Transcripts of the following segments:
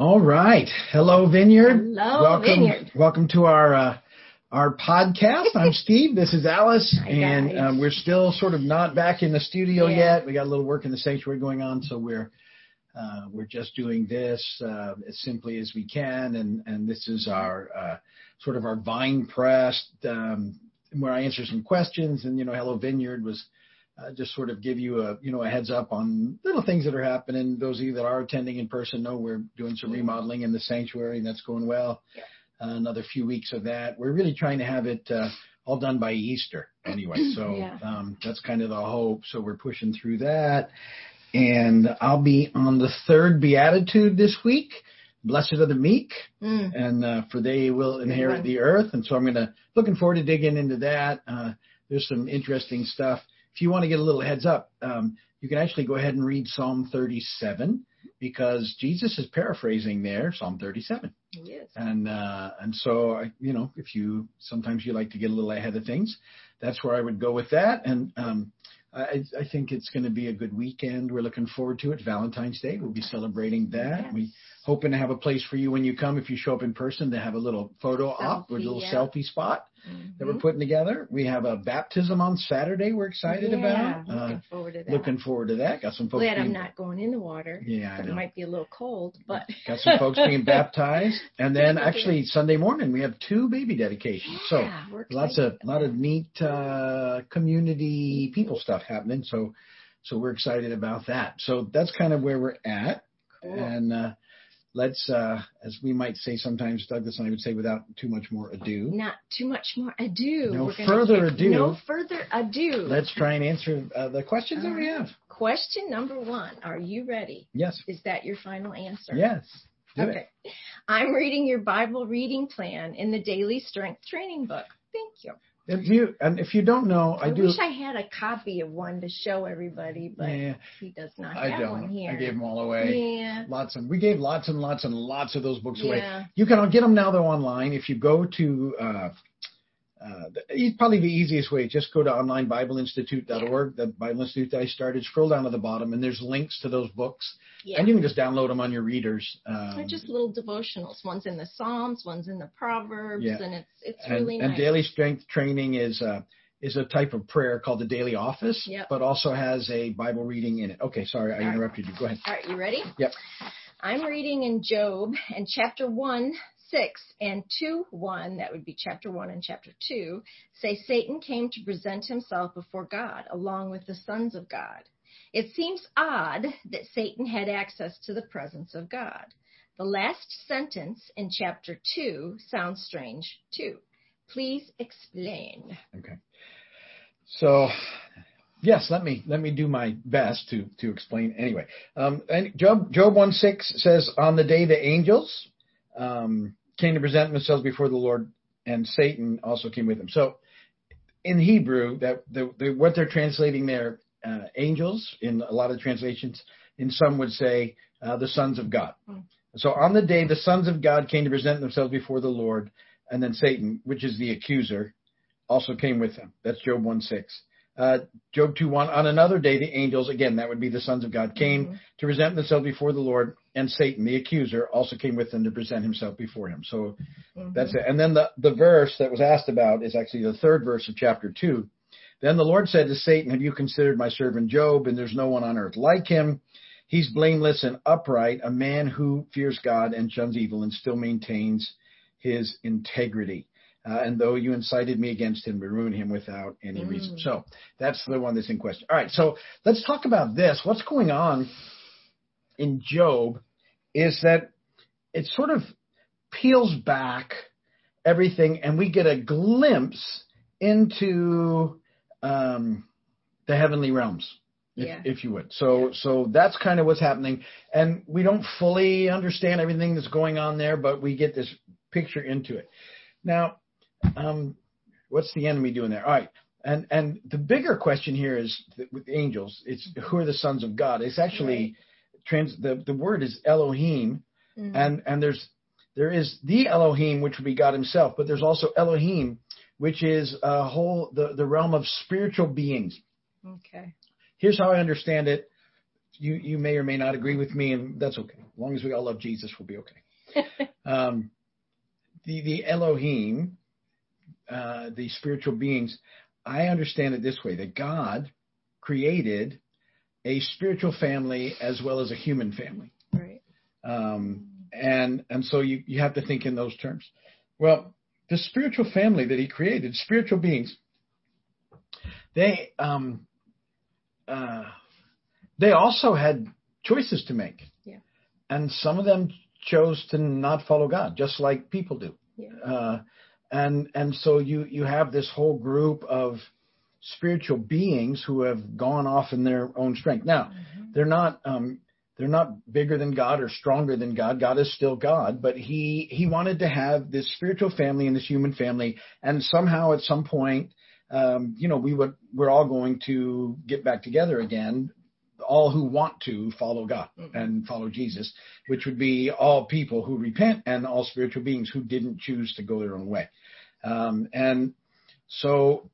All right. Hello, Vineyard. Hello, welcome, Vineyard. Welcome to our uh, our podcast. I'm Steve. This is Alice, Hi, and um, we're still sort of not back in the studio Yeah. yet. We got a little work in the sanctuary going on, so we're uh, we're just doing this uh, as simply as we can, and and this is our uh, sort of our Vine Press um, where I answer some questions, and you know, Hello Vineyard was. Uh, just sort of give you a you know a heads up on little things that are happening. Those of you that are attending in person know we're doing some remodeling in the sanctuary, and that's going well. Yeah. Uh, another few weeks of that. We're really trying to have it uh, all done by Easter anyway. So Yeah. um, that's kind of the hope. So we're pushing through that. And I'll be on the third beatitude this week. Blessed are the meek, Mm. and uh, for they will inherit the earth. And so I'm gonna looking forward to digging into that. Uh, there's some interesting stuff. If you want to get a little heads up, um, you can actually go ahead and read Psalm 37 because Jesus is paraphrasing there, Psalm 37. Yes. And uh, and so I- you know, if you sometimes you like to get a little ahead of things, that's where I would go with that. And um, I, I think it's going to be a good weekend. We're looking forward to it. Valentine's Day, we'll be celebrating that. Yes. We hoping to have a place for you when you come. If you show up in person, to have a little photo op or a little yeah. selfie spot that we're Mhm. putting together. We have a baptism on Saturday. We're excited yeah, about. Looking Uh, forward to that. looking forward to that. Got some folks. Glad I'm not going in the water. Yeah. It might be a little cold, but Got some folks being baptized, and then actually Sunday morning we have two baby dedications. So Yeah, we're lots of lot of neat uh, community people stuff happening. So so we're excited about that. So that's kind of where we're at, Cool. and uh, let's uh, as we might say sometimes, Douglas and I would say without too much more ado, Not too much more ado. No We're further ado. No further ado. let's try and answer uh, the questions that we have. Question number one. Are you ready? Yes, Is that your final answer? yes, do Okay. I'm reading your Bible reading plan in the Daily Strength Training book. Thank you. If you and if you don't know, I, I, do. wish I had a copy of one to show everybody, but yeah, he does not I have one don't. here. I gave them all away. Yeah. Lots of we gave lots and lots and lots of those books away. Yeah. You can get them now though online. If you go to uh, uh, it's probably the easiest way. Just go to onlinebibleinstitute.org, the Bible Institute that I started. Scroll down to the bottom, and there's links to those books, Yeah. and you can just download them on your readers. Um, They're just little devotionals. One's in the Psalms, one's in the Proverbs, Yeah. and it's it's and, really nice. and daily strength training is uh, is a type of prayer called the daily office, Yep. but also has a Bible reading in it. Okay, sorry, I All right. interrupted you. Go ahead. All right, you ready? Yep. I'm reading in Job and chapter 1, 6 and 2, 1, that would be chapter 1 and chapter 2, say Satan came to present himself before God along with the sons of God. It seems odd that Satan had access to the presence of God. The last sentence in chapter 2 sounds strange too. Please explain. Okay. So, yes, let me let me do my best to to explain. Anyway, um, and Job Job one six says, "On the day the angels um, came to present themselves before the Lord, and Satan also came with them." So, in Hebrew, that the, the what they're translating there, uh, angels in a lot of translations, in some would say uh, the sons of God. Hmm. So, on the day the sons of God came to present themselves before the Lord, and then Satan, which is the accuser, also came with them. That's Job 1 6. Uh, Job 2 1. On another day, the angels, again, that would be the sons of God, came Mhm. to present themselves before the Lord, and Satan, the accuser, also came with them to present himself before him. So Mhm. that's it. And then the, the verse that was asked about is actually the third verse of chapter 2. Then the Lord said to Satan, Have you considered my servant Job? And there's no one on earth like him. He's blameless and upright, a man who fears God and shuns evil and still maintains his integrity. Uh, and though you incited me against him, to ruin him without any reason. Mm. So that's the one that's in question. All right, so let's talk about this. What's going on in Job is that it sort of peels back everything, and we get a glimpse into um, the heavenly realms if, Yeah. if you would. So so that's kind of what's happening, and we don't fully understand everything that's going on there, but we get this picture into it. Now, um, what's the enemy doing there? All right. And and the bigger question here is with angels, it's who are the sons of God? It's actually trans the, the word is Elohim, Mhm. and and there's there is the Elohim, which would be God Himself, but there's also Elohim, which is a whole the, the realm of spiritual beings. okay. Here's how I understand it. You you may or may not agree with me, and that's okay. As long as we all love Jesus, we'll be okay. um, the the Elohim, uh, the spiritual beings, I understand it this way: that God created a spiritual family as well as a human family. Right. Um, and and so you you have to think in those terms. Well, the spiritual family that He created, spiritual beings, they um, uh, they also had choices to make. Yeah. And some of them chose to not follow God, just like people do. Yeah. Uh, and and so you you have this whole group of spiritual beings who have gone off in their own strength. Now, Mhm. they're not um, they're not bigger than God or stronger than God. God is still God, but he he wanted to have this spiritual family and this human family, and somehow at some point, um, you know, we would we're all going to get back together again. All who want to follow God Mhm. and follow Jesus, which would be all people who repent and all spiritual beings who didn't choose to go their own way. Um, and so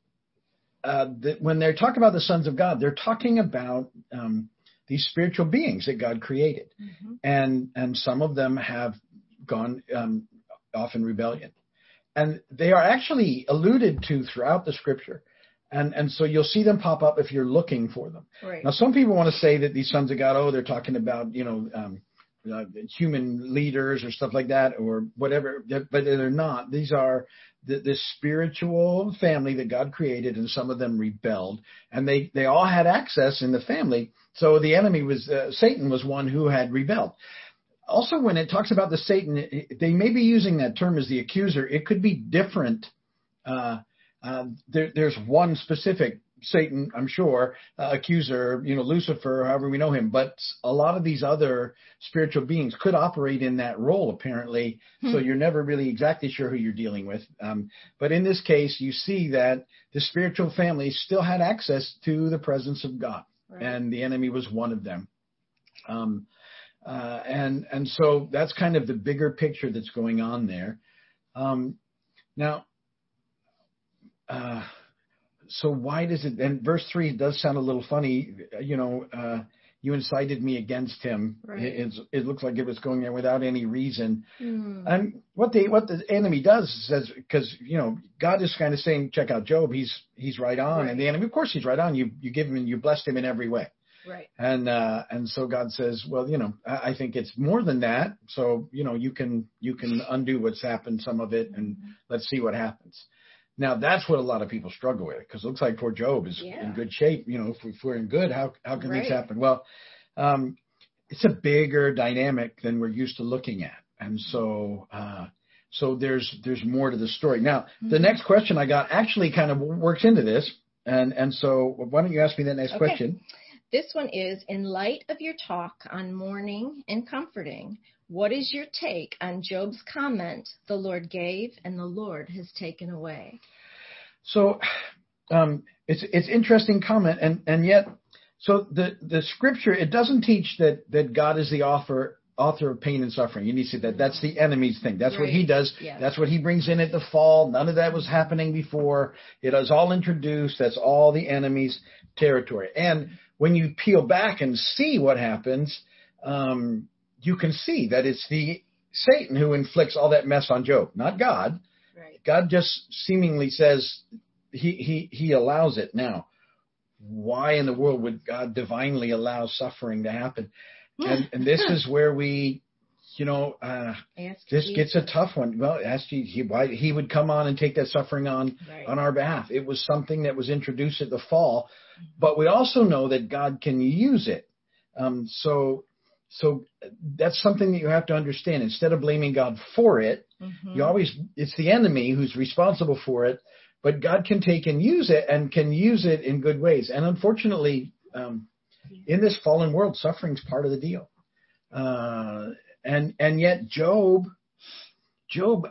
uh, the, when they're talking about the sons of God, they're talking about um, these spiritual beings that God created, Mhm. and and some of them have gone um, off in rebellion, and they are actually alluded to throughout the Scripture, and and so you'll see them pop up if you're looking for them. Right. Now, some people want to say that these sons of God, oh, they're talking about, you know, um, uh, human leaders or stuff like that or whatever, but they're not. These are the, this spiritual family that God created, and some of them rebelled, and they they all had access in the family. So the enemy was uh, Satan was one who had rebelled. Also, when it talks about the Satan, they may be using that term as the accuser. It could be different. Uh, uh, there, there's one specific Satan, I'm sure, uh, accuser, you know, Lucifer, however we know him, but a lot of these other spiritual beings could operate in that role, apparently. So Hmm. you're never really exactly sure who you're dealing with. Um, but in this case, you see that the spiritual family still had access to the presence of God, Right. and the enemy was one of them. Um, uh, and and so that's kind of the bigger picture that's going on there. Um, now, uh, so why does it? And verse three does sound a little funny. You know, uh, you incited me against him. Right. It, it's- it looks like it was going there without any reason. Hmm. And what the what the enemy does says because you know God is kind of saying, check out Job. He's he's right on, Right. and the enemy, of course, he's right on. You you give him and you blessed him in every way. Right. And uh, and so God says, well, you know, I, I think it's more than that. So you know, you can you can undo what's happened, some of it, and let's see what happens. Now that's what a lot of people struggle with because it looks like poor Job is Yeah. in good shape. You know, if, if we're in good, how how can Right. this happen? Well, um, it's a bigger dynamic than we're used to looking at, and so uh, so there's there's more to the story. Now the Mhm. next question I got actually kind of works into this, and and so why don't you ask me that next Okay. question? This one is In light of your talk on mourning and comforting, what is your take on Job's comment, The Lord gave and the Lord has taken away? So um, it's it's interesting comment, and and yet so the the scripture it doesn't teach that that God is the author author of pain and suffering. You need to see that that's the enemy's thing. That's what he does. That's what he brings in at the fall. None of that was happening before. It is all introduced. That's all the enemy's territory. And when you peel back and see what happens, um, you can see that it's the Satan who inflicts all that mess on Job, not God. Right. God just seemingly says he he he allows it now. Why in the world would God divinely allow suffering to happen? And and this is where we, you know, uh, this gets a tough one. Well, ask Jesus, he why he would come on and take that suffering on Right. on our behalf. It was something that was introduced at the fall, but we also know that God can use it. Um, so so that's something that you have to understand. Instead of blaming God for it, Mhm. you always it's the enemy who's responsible for it, but God can take and use it and can use it in good ways. And unfortunately, um, in this fallen world, suffering's part of the deal. Uh, and and yet Job, Job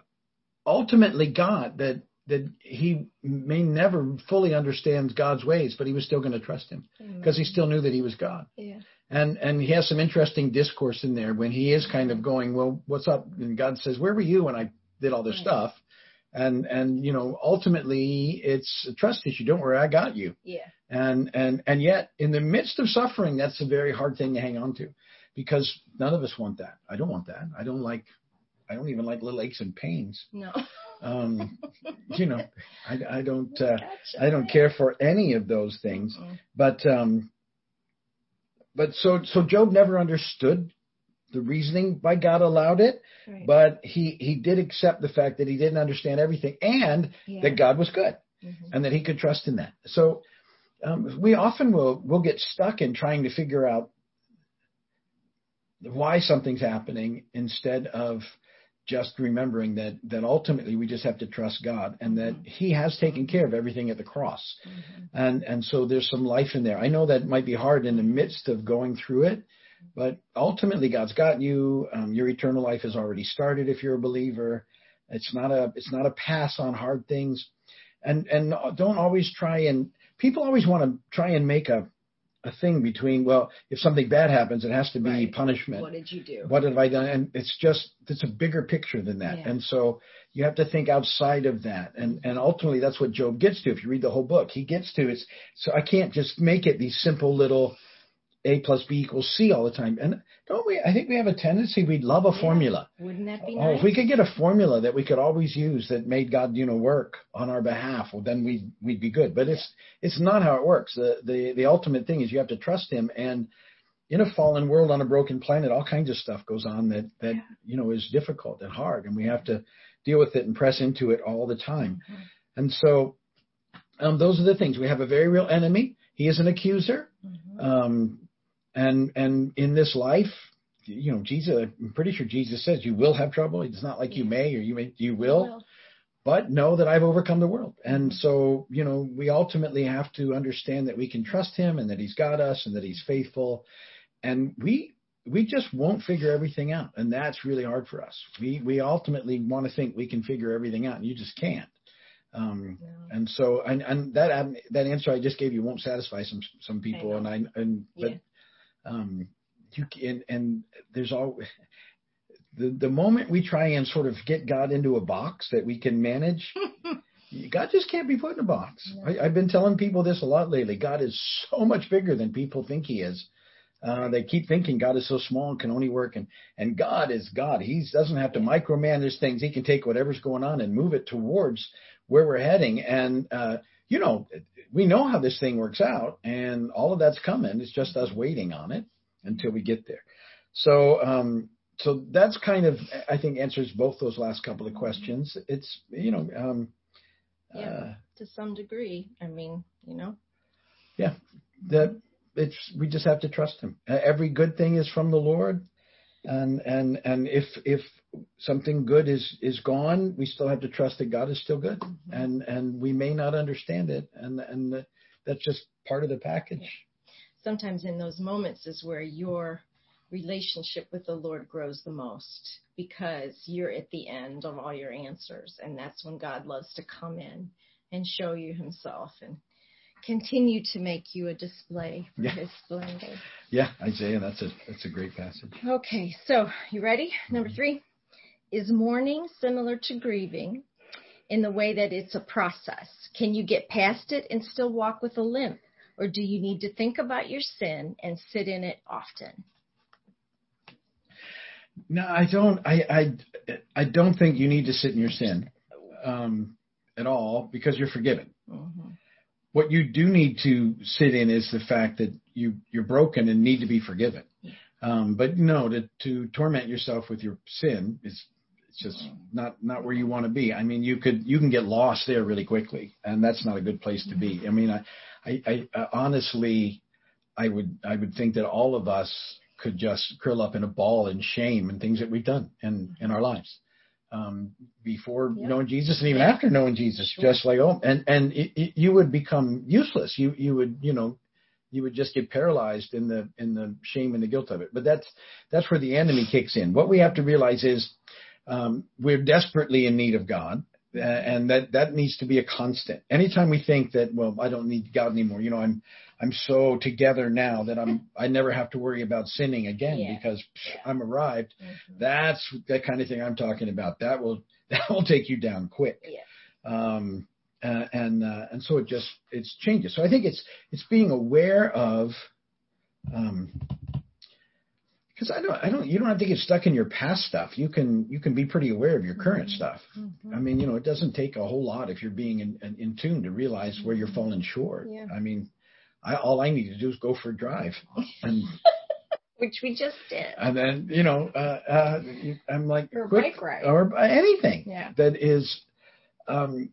ultimately got that that he may never fully understand God's ways, but he was still going to trust him because he still knew that he was God. Yeah. And and he has some interesting discourse in there when he is kind of going, well, what's up? And God says, where were you when I did all this Right. stuff? And and you know, ultimately, it's a trust issue. Don't worry, I got you. Yeah. And and and yet, in the midst of suffering, that's a very hard thing to hang on to. because none of us want that. I don't want that. I don't like. I don't even like little aches and pains. No. Um, you know, I, I don't. Uh, I don't care for any of those things. Mm-mm. But um, but so so Job never understood the reasoning why God allowed it, Right. but he he did accept the fact that he didn't understand everything and Yeah. that God was good Mhm. and that he could trust in that. So um, we often will will get stuck in trying to figure out why something's happening instead of just remembering that that ultimately we just have to trust God and that Mhm. He has taken care of everything at the cross Mhm. and and so there's some life in there. I know that might be hard in the midst of going through it, but ultimately God's got you. Um, your eternal life has already started if you're a believer. It's not a it's not a pass on hard things, and and don't always try and people always want to try and make a a thing between well if something bad happens it has to be Right. punishment What did you do? what have I done? And it's just it's a bigger picture than that. Yeah. And so you have to think outside of that. And and ultimately that's what Job gets to. If you read the whole book, he gets to it's so I can't just make it these simple little A plus B equals C all the time. And don't we I think we have a tendency we'd love a Yeah. formula. Wouldn't that be Oh, nice? if we could get a formula that we could always use that made God, you know, work on our behalf, well, then we'd we'd be good. But it's it's not how it works. The the the ultimate thing is you have to trust Him. And in a fallen world on a broken planet, all kinds of stuff goes on that that Yeah. you know is difficult and hard, and we have to deal with it and press into it all the time. Mhm. And so, um, those are the things. We have a very real enemy. He is an accuser. Mhm. Um, and and in this life, you know, Jesus. I'm pretty sure Jesus says you will have trouble. It's not like you may or you may you will, but know that I've overcome the world. And so, you know, we ultimately have to understand that we can trust Him and that He's got us and that He's faithful. And we we just won't figure everything out, and that's really hard for us. We we ultimately want to think we can figure everything out, and you just can't. Um, No. and so, and, and that that answer I just gave you won't satisfy some some people, and. I and but Yeah. Um, you can, and there's all the the moment we try and sort of get God into a box that we can manage, God just can't be put in a box. I, I've been telling people this a lot lately. God is so much bigger than people think He is. Uh, they keep thinking God is so small and can only work, and and God is God. He doesn't have to micromanage things. He can take whatever's going on and move it towards where we're heading. And uh, you know, we know how this thing works out, and all of that's coming. It's just us waiting on it until we get there. So, um, so that's kind of, I think, answers both those last couple of questions. It's, you know, um, Yeah. uh, to some degree. I mean, you know. Yeah, that it's we just have to trust Him. Every good thing is from the Lord, and and and if if something good is is gone, we still have to trust that God is still good, mm-hmm. and and we may not understand it, and and that's just part of the package. Sometimes in those moments is where your relationship with the Lord grows the most because you're at the end of all your answers. And that's when God loves to come in and show you himself and continue to make you a display for Yeah. his splendor. Yeah, Isaiah, that's a that's a great passage. Okay, so you ready? Number three is mourning similar to grieving in the way that it's a process. Can you get past it and still walk with a limp? Or do you need to think about your sin and sit in it often? No, I don't. I I I don't think you need to sit in your sin um, at all because you're forgiven. hmm What you do need to sit in is the fact that you you're broken and need to be forgiven. Um, but no, to to torment yourself with your sin is it's just not not where you want to be. I mean, you could you can get lost there really quickly, and that's not a good place to be. I mean, I I, I, I honestly, I would I would think that all of us could just curl up in a ball in shame and things that we've done in in our lives um, before Yeah. knowing Jesus and even after knowing Jesus. Sure. Just like oh, and and it, it, you would become useless. You you would you know you would just get paralyzed in the in the shame and the guilt of it. But that's that's where the enemy kicks in. What we have to realize is um, we're desperately in need of God. And that that needs to be a constant. Anytime we think that, well, I don't need God anymore, you know, I'm I'm so together now that I'm I never have to worry about sinning again Yeah. because psh, I'm arrived. Mhm. That's the kind of thing I'm talking about. That will that will take you down quick. Yeah. Um, uh, and uh, and so it just it's changes. So I think it's it's being aware of um, because I don't, I don't, you don't have to get stuck in your past stuff. You can, you can be pretty aware of your current Mhm. stuff. Mhm. I mean, you know, it doesn't take a whole lot if you're being in, in, in tune to realize where you're falling short. Yeah. I mean, I, all I need to do is go for a drive, and Which we just did. and then you know, uh, uh, I'm like, Or quick- bike ride. or anything Yeah. that is, um,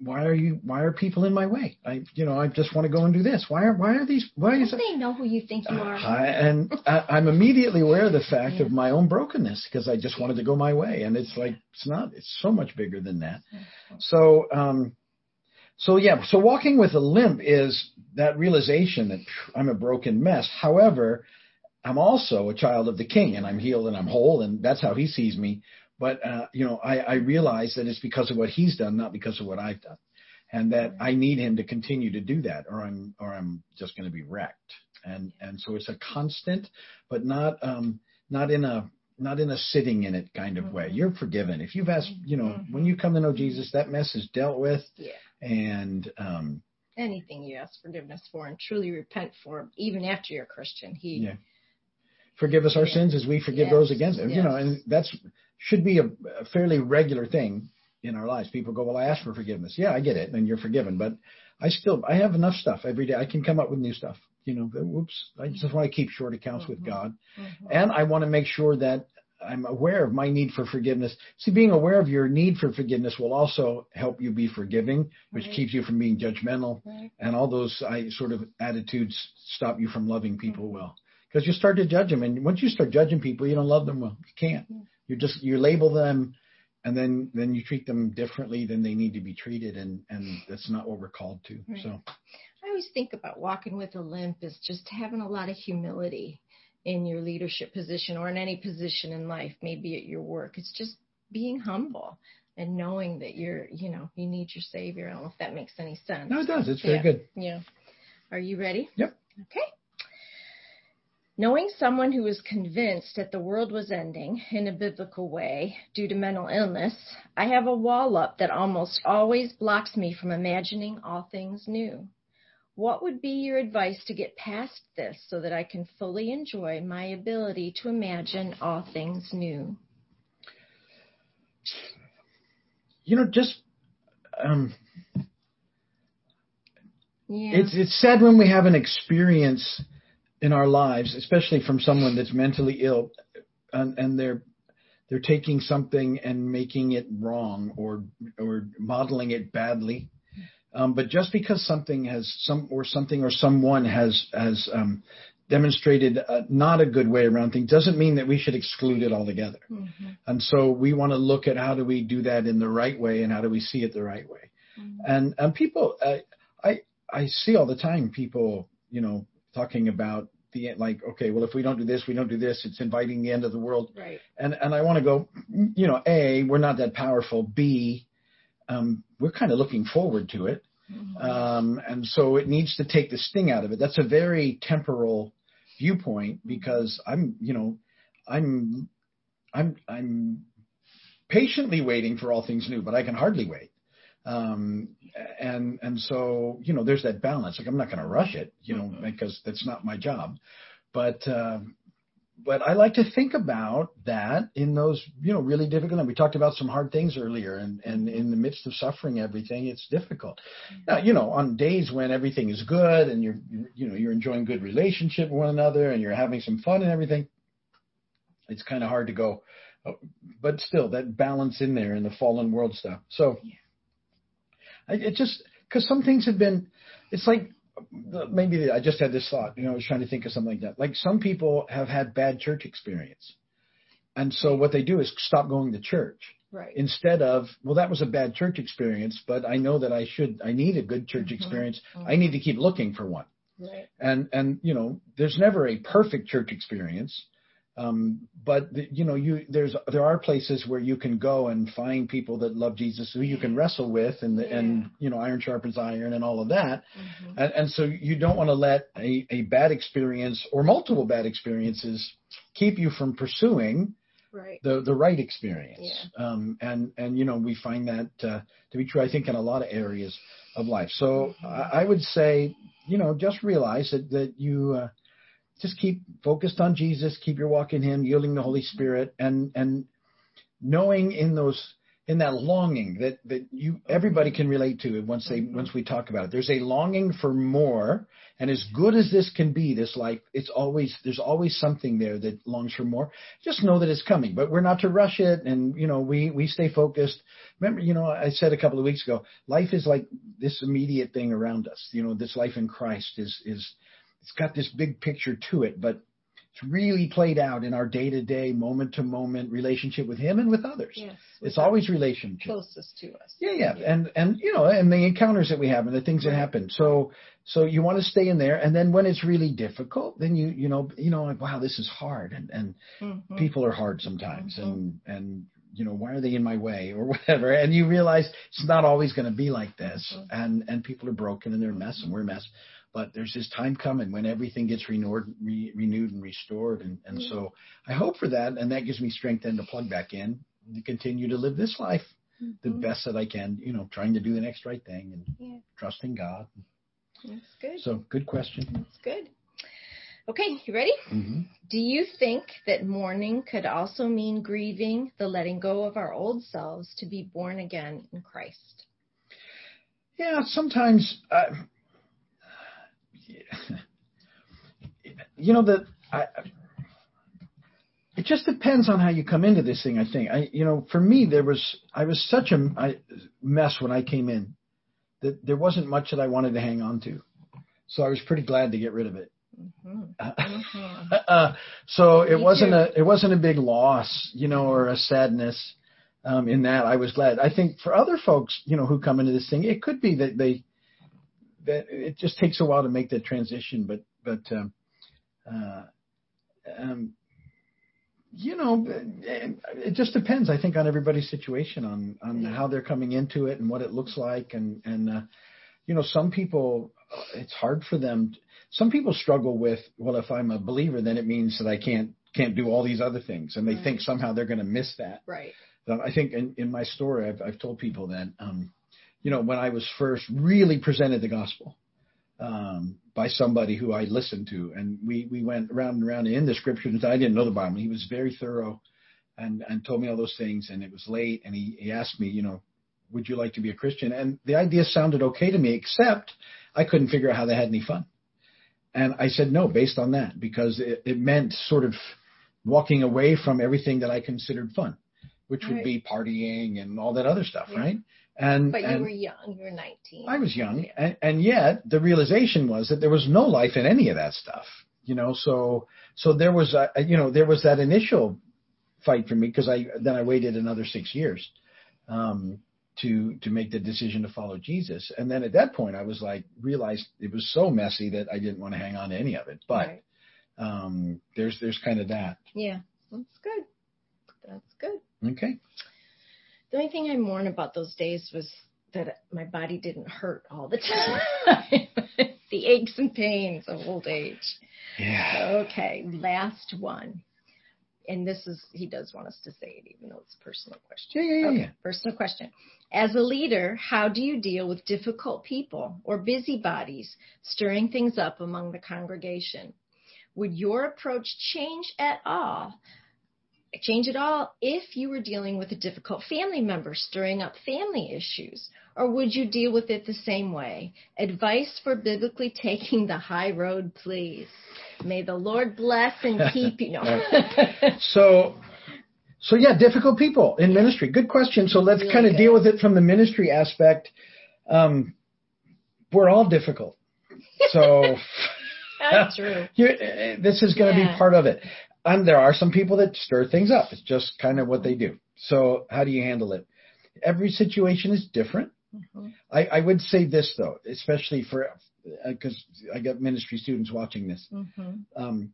why are you, why are people in my way? I, you know, I just want to go and do this. Why are, why are these, why is Don't they know who you think you are? I, and I, I'm immediately aware of the fact Yeah. of my own brokenness because I just wanted to go my way, and it's like it's not. It's so much bigger than that. So, um, so yeah. So walking with a limp is that realization that phew, I'm a broken mess. However, I'm also a child of the King, and I'm healed and I'm whole, and that's how He sees me. But uh, you know, I, I realize that it's because of what He's done, not because of what I've done, and that I need Him to continue to do that, or I'm or I'm just going to be wrecked. And and so it's a constant, but not um not in a not in a sitting in it kind of way. Mhm. You're forgiven if you've asked. You know, Mhm. when you come to know Jesus, that mess is dealt with, Yeah. And um Anything you ask forgiveness for and truly repent for, even after you're a Christian, He Yeah. forgive us our Yeah. sins as we forgive Yes, those against us. You know, and that's should be a, a fairly regular thing in our lives. People go, "Well, I ask for forgiveness." Yeah, I get it, and you're forgiven. But I still, I have enough stuff every day. I can come up with new stuff. You know, whoops. I just want to keep short accounts with Mhm. God, Mhm. and I want to make sure that I'm aware of my need for forgiveness. See, being aware of your need for forgiveness will also help you be forgiving, which Right. keeps you from being judgmental Right. and all those I, sort of attitudes stop you from loving people well because you start to judge them and once you start judging people you don't love them well you can't Yeah. you just you label them and then then you treat them differently than they need to be treated and and that's not what we're called to Right. so I always think about walking with a limp is just having a lot of humility in your leadership position or in any position in life, maybe at your work. It's just being humble and knowing that you're, you know, you need your savior. I don't know if that makes any sense. no it does it's very Yeah. good Yeah. Are you ready? Yep. Okay. Knowing someone who was convinced that the world was ending in a biblical way due to mental illness, I have a wall up that almost always blocks me from imagining all things new. What would be your advice to get past this so that I can fully enjoy my ability to imagine all things new? you know just um Yeah. it's it's sad when we have an experience in our lives, especially from someone that's mentally ill, and, and they're they're taking something and making it wrong or or modeling it badly. Um, but just because something has some or something or someone has has um, demonstrated uh, not a good way around things doesn't mean that we should exclude it altogether. Mhm. And so we want to look at how do we do that in the right way and how do we see it the right way Mhm. and and people uh, i i see all the time people you know talking about the like okay well if we don't do this we don't do this it's inviting the end of the world Right. and and i want to go you know a we're not that powerful b um we're kind of looking forward to it. Mhm. um and so it needs to take the sting out of it. That's a very temporal viewpoint because i'm you know i'm i'm i'm patiently waiting for all things new but i can hardly wait. Um and and so you know there's that balance. Like i'm not going to rush it you know Mhm. because that's not my job. But um but I like to think about that in those, you know, really difficult. And we talked about some hard things earlier, and and in the midst of suffering, everything it's difficult. Mm-hmm. Now, you know, on days when everything is good and you're, you're know, you're enjoying good relationship with one another and you're having some fun and everything, it's kind of hard to go. oh, But still, that balance in there in the fallen world stuff. So. I, it just because some things have been, it's like maybe I just had this thought. You know, I was trying to think of something like that. Like some people have had bad church experience, and so what they do is stop going to church Right. instead of well, that was a bad church experience, but I know that I should, I need a good church Mhm. experience. Mhm. I need to keep looking for one. Right. And and you know, there's never a perfect church experience. Um, but the, you know, you there's there are places where you can go and find people that love Jesus who you can wrestle with, and the, Yeah. and you know, iron sharpens iron, and all of that. Mhm. And, and so you don't want to let a, a bad experience or multiple bad experiences keep you from pursuing Right. the the right experience. Yeah. Um, and and you know we find that uh, to be true. I think in a lot of areas of life. So Mhm. I, I would say you know just realize that that you uh, just keep focused on Jesus, keep your walk in Him, yielding the Holy Spirit, and and knowing in those in that longing that that you everybody can relate to it once they once we talk about it. There's a longing for more, and as good as this can be, this life, it's always there's always something there that longs for more. Just know that it's coming, but we're not to rush it, and you know we we stay focused. Remember, you know, I said a couple of weeks ago, life is like this immediate thing around us. You know, this life in Christ is is it's got this big picture to it, but it's really played out in our day to day, moment to moment relationship with Him and with others. Yes. It's always relationship. closest to us. Yeah, yeah, and and you know, and the encounters that we have and the things that happen. So so you want to stay in there, and then when it's really difficult, then you you know you know like wow this is hard, and and Mhm. people are hard sometimes, Mhm. and and you know why are they in my way or whatever, and you realize it's not always going to be like this, Mhm. and and people are broken and they're a mess and we're a mess. But there's this time coming when everything gets renewed, re, renewed and restored, and and Mhm. so I hope for that, and that gives me strength then to plug back in to continue to live this life the Mhm. best that I can, you know, trying to do the next right thing and Yeah. trusting God. That's good. So, good question. That's good. Okay, you ready? hmm Do you think that mourning could also mean grieving the letting go of our old selves to be born again in Christ? Yeah, sometimes, uh, you know, that I. It just depends on how you come into this thing. I think I, you know, for me, there was I was such a I- mess when I came in that there wasn't much that I wanted to hang on to, so I was pretty glad to get rid of it. Mhm. Mhm. uh, so it Me wasn't too. a it wasn't a big loss, you know, or a sadness. Um, in that, I was glad. I think for other folks, you know, who come into this thing, it could be that they that it just takes a while to make that transition. But but um, uh, um, you know, it, it just depends. I think on everybody's situation, on on Yeah. how they're coming into it and what it looks like, and and uh, you know, some people it's hard for them. Some people struggle with, well, if I'm a believer, then it means that I can't can't do all these other things, and they Right. think somehow they're going to miss that. Right. Um, I think in, in my story, I've, I've told people that, um, you know, when I was first really presented the gospel um, by somebody who I listened to, and we we went around and around in the scriptures. I didn't know the Bible. He was very thorough, and and told me all those things. And it was late, and he he asked me, you know, would you like to be a Christian? And the idea sounded okay to me, except I couldn't figure out how they had any fun. And I said no, based on that, because it, it meant sort of walking away from everything that I considered fun, which would be partying and all that other stuff, Yeah. right? And But you and were young. You were 19. I was young, and, and yet the realization was that there was no life in any of that stuff, you know. So so there was a you know there was that initial fight for me because I then I waited another six years um, to to make the decision to follow Jesus, and then at that point I was like realized it was so messy that I didn't want to hang on to any of it. But Right. um, there's there's kind of that. Yeah. That's good. That's good. Okay. The only thing I mourn about those days was that my body didn't hurt all the time. the aches and pains of old age. Yeah. Okay, last one. And this is, he does want us to say it, even though it's a personal question. Yeah, yeah, yeah, Okay, yeah. personal question. As a leader, how do you deal with difficult people or busybodies stirring things up among the congregation? Would your approach change at all? Change at all if you were dealing with a difficult family member stirring up family issues? Or would you deal with it the same way? Advice for biblically taking the high road, please. May the Lord bless and keep you. No. So, so yeah, difficult people in ministry. Good question. So let's Really kind of good. deal with it from the ministry aspect. Um, we're all difficult. So That's true. you uh, this is going to Yeah. be part of it. And there are some people that stir things up. It's just kind of what they do. So how do you handle it? Every situation is different. Mhm. I, I would say this though, especially for because I got ministry students watching this Mhm. um,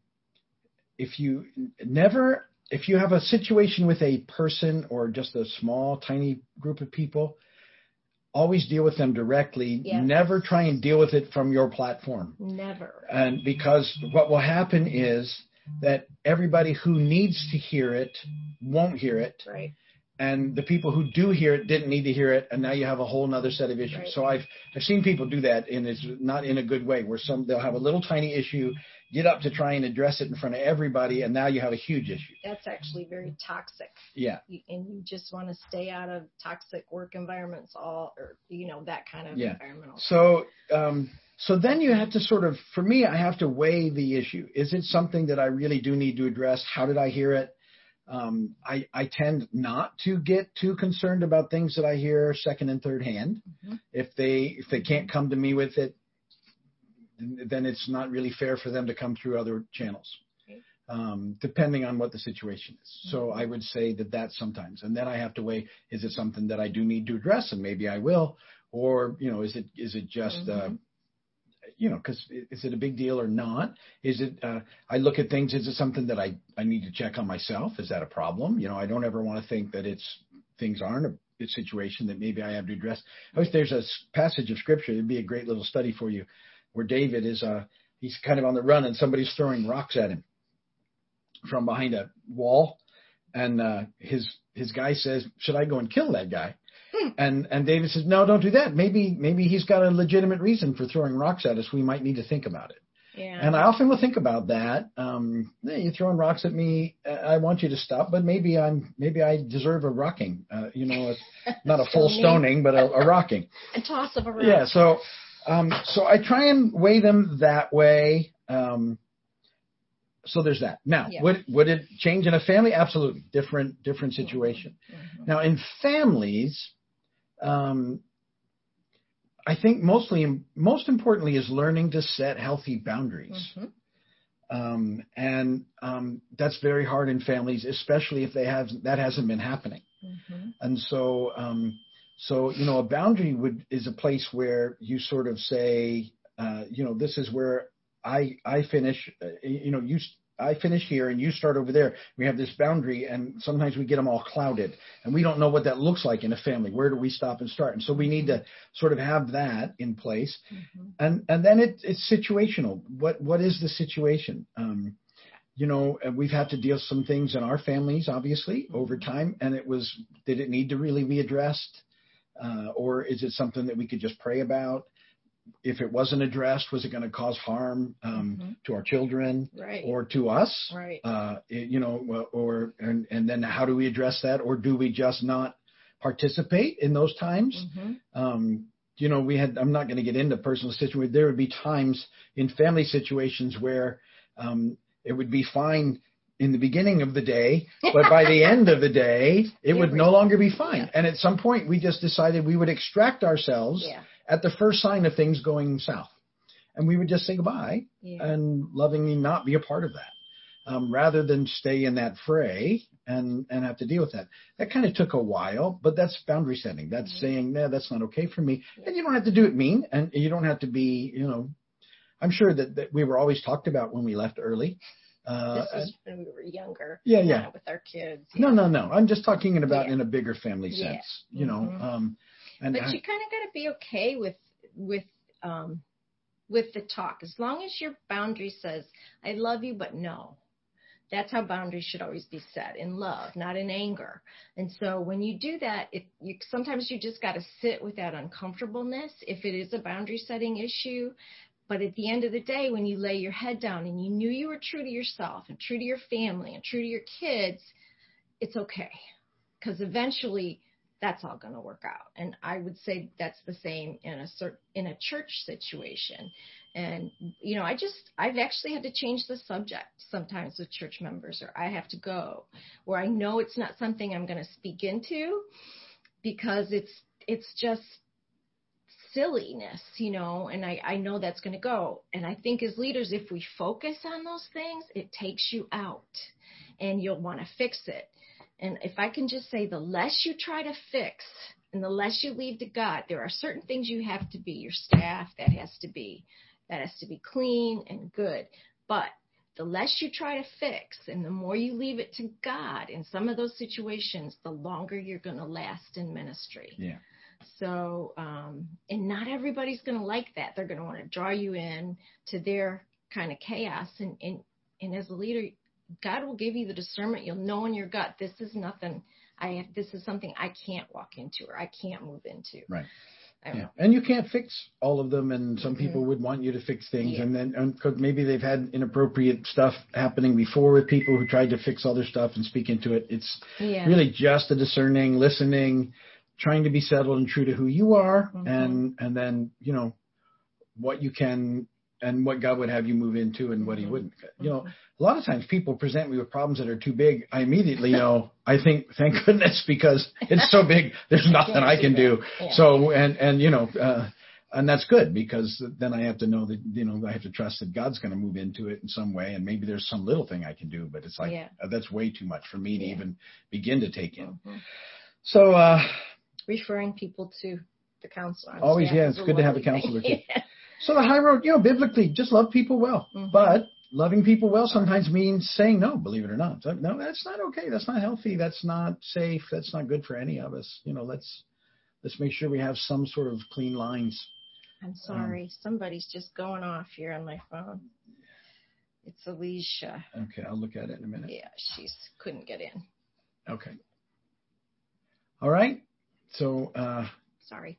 if you never if you have a situation with a person or just a small tiny group of people always deal with them directly Yes. never try and deal with it from your platform Never. and because what will happen is that everybody who needs to hear it won't hear it Right. and the people who do hear it didn't need to hear it and now you have a whole nother set of issues Right. so i've i've seen people do that and it's not in a good way where some they'll have a little tiny issue get up to try and address it in front of everybody, and now you have a huge issue. That's actually very toxic. Yeah. You, and you just want to stay out of toxic work environments, all or you know that kind of Yeah. environmental. So, um, so then you have to sort of, for me, I have to weigh the issue. Is it something that I really do need to address? How did I hear it? Um, I, I tend not to get too concerned about things that I hear second and third hand. Mhm. If they if they can't come to me with it, then it's not really fair for them to come through other channels. Okay. Um, depending on what the situation is. So I would say that that's sometimes, and then I have to weigh: is it something that I do need to address, and maybe I will, or you know, is it is it just uh, Mhm. You know, because is it a big deal or not? Is it? Uh, I look at things. Is it something that I I need to check on myself? Is that a problem? You know, I don't ever want to think that it's things aren't a, situation that maybe I have to address. I wish there's a passage of scripture. It'd be a great little study for you, where David is uh he's kind of on the run and somebody's throwing rocks at him from behind a wall, and uh, his his guy says, "Should I go and kill that guy?" And and David says, "No, don't do that. Maybe maybe he's got a legitimate reason for throwing rocks at us. We might need to think about it." Yeah. And I often will think about that. Um, you're throwing rocks at me. I want you to stop, but maybe I'm maybe I deserve a rocking. Uh, you know, a, not a full Stoning. but a, a rocking. a toss of a rock. Yeah. So um, so I try and weigh them that way. Um, so there's that. Now, Yeah. would would it change in a family? Absolutely, different different situation. Mhm. Now, in families, um, I think mostly, most importantly, is learning to set healthy boundaries. Mhm. Um, and um, that's very hard in families, especially if they have that hasn't been happening. Mhm. And so, um, so you know, a boundary would is a place where you sort of say, uh, you know, this is where I I finish. Uh, you know, you I finish here and you start over there. We have this boundary, and sometimes we get them all clouded, and we don't know what that looks like in a family. Where do we stop and start? And so we need to sort of have that in place, Mhm. and and then it, it's situational. What what is the situation? Um, you know, we've had to deal with some things in our families, obviously, over time, and it was did it need to really be addressed, uh, or is it something that we could just pray about? If it wasn't addressed, was it going to cause harm um, Mhm. to our children Right. or to us? right. Uh, you know, or and and then how do we address that, or do we just not participate in those times? Mhm. um, you know, we had, I'm not going to get into personal situations. There would be times in family situations where um, it would be fine in the beginning of the day, but by the end of the day, it would no longer be fine. Yeah. And at some point, we just decided we would extract ourselves Yeah. At the first sign of things going south. And we would just say goodbye Yeah. and lovingly not be a part of that. Um, rather than stay in that fray and and have to deal with that. That kind of took a while, but that's boundary setting. That's Mhm. saying, no, that's not okay for me. Yeah. And you don't have to do it mean, and you don't have to be, you know. I'm sure that, that we were always talked about when we left early. Uh, this was when we were younger. yeah, yeah. With our kids. no, yeah. no, no. I'm just talking about Yeah. in a bigger family Yeah. sense, you know. Mhm. Um, and but I- you kind of got to be okay with with um with the talk. As long as your boundary says i love you but no. That's how boundaries should always be set in love not in anger. And so when you do that it you sometimes you just got to sit with that uncomfortableness if it is a boundary setting issue. But at the end of the day when you lay your head down and you knew you were true to yourself and true to your family and true to your kids it's okay. Because eventually that's all going to work out. And I would say that's the same in a cert, in a church situation. And you know, I just I've actually had to change the subject sometimes with church members, or I have to go where I know it's not something I'm going to speak into because it's it's just silliness, you know, and I, I know that's going to go. And I think as leaders, if we focus on those things, it takes you out and you'll want to fix it. And if I can just say, the less you try to fix and the less you leave to God, there are certain things you have to be. Your staff, that has to be, that has to be clean and good. But the less you try to fix and the more you leave it to God in some of those situations, the longer you're going to last in ministry. Yeah. So, um, and not everybody's going to like that. They're going to want to draw you in to their kind of chaos. And, and, and as a leader, God will give you the discernment. You'll know in your gut, this is nothing. I have, this is something I can't walk into or I can't move into. Right. yeah. And you can't fix all of them, and some mm-hmm. people would want you to fix things, yeah. and then and because maybe they've had inappropriate stuff happening before with people who tried to fix other stuff and speak into it. It's yeah. really just a discerning, listening, trying to be settled and true to who you are, mm-hmm. and and then you know what you can and what God would have you move into and what He mm-hmm. wouldn't. You know, a lot of times people present me with problems that are too big. I immediately know. I think, thank goodness, because it's so big. There's nothing I can do. Yeah. So and and you know. uh and that's good because then I have to know that you know I have to trust that God's going to move into it in some way, and maybe there's some little thing I can do, but it's like yeah. uh, that's way too much for me to yeah. even begin to take in. Mm-hmm. So uh referring people to the counselor. Always, yeah, it's good to have a counselor too. yeah. So the high road, you know, biblically, just love people well. Mm-hmm. But loving people well sometimes means saying no, believe it or not. No, that's not okay. That's not healthy. That's not safe. That's not good for any of us. You know, let's let's make sure we have some sort of clean lines. I'm sorry. Um, Somebody's just going off here on my phone. It's Alicia. Okay, I'll look at it in a minute. Yeah, she's couldn't get in. Okay. All right. So uh sorry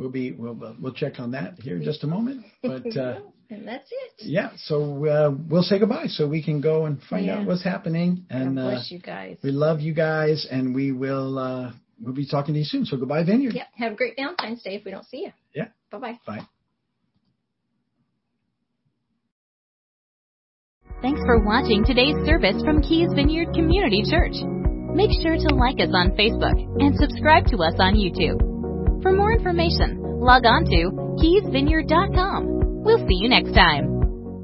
we'll be we'll we'll check on that here in just a moment. But uh, and that's it. Yeah, so uh, we'll say goodbye so we can go and find yeah. out what's happening. And God bless uh, you guys. We love you guys, and we will uh, we'll be talking to you soon. So goodbye, Vineyard. Yeah, have a great Valentine's Day if we don't see you. Yeah. Bye-bye. Bye. Thanks for watching today's service from Keys Vineyard Community Church. Make sure to like us on Facebook and subscribe to us on YouTube. For more information, log on to keysvineyard.com. We'll see you next time.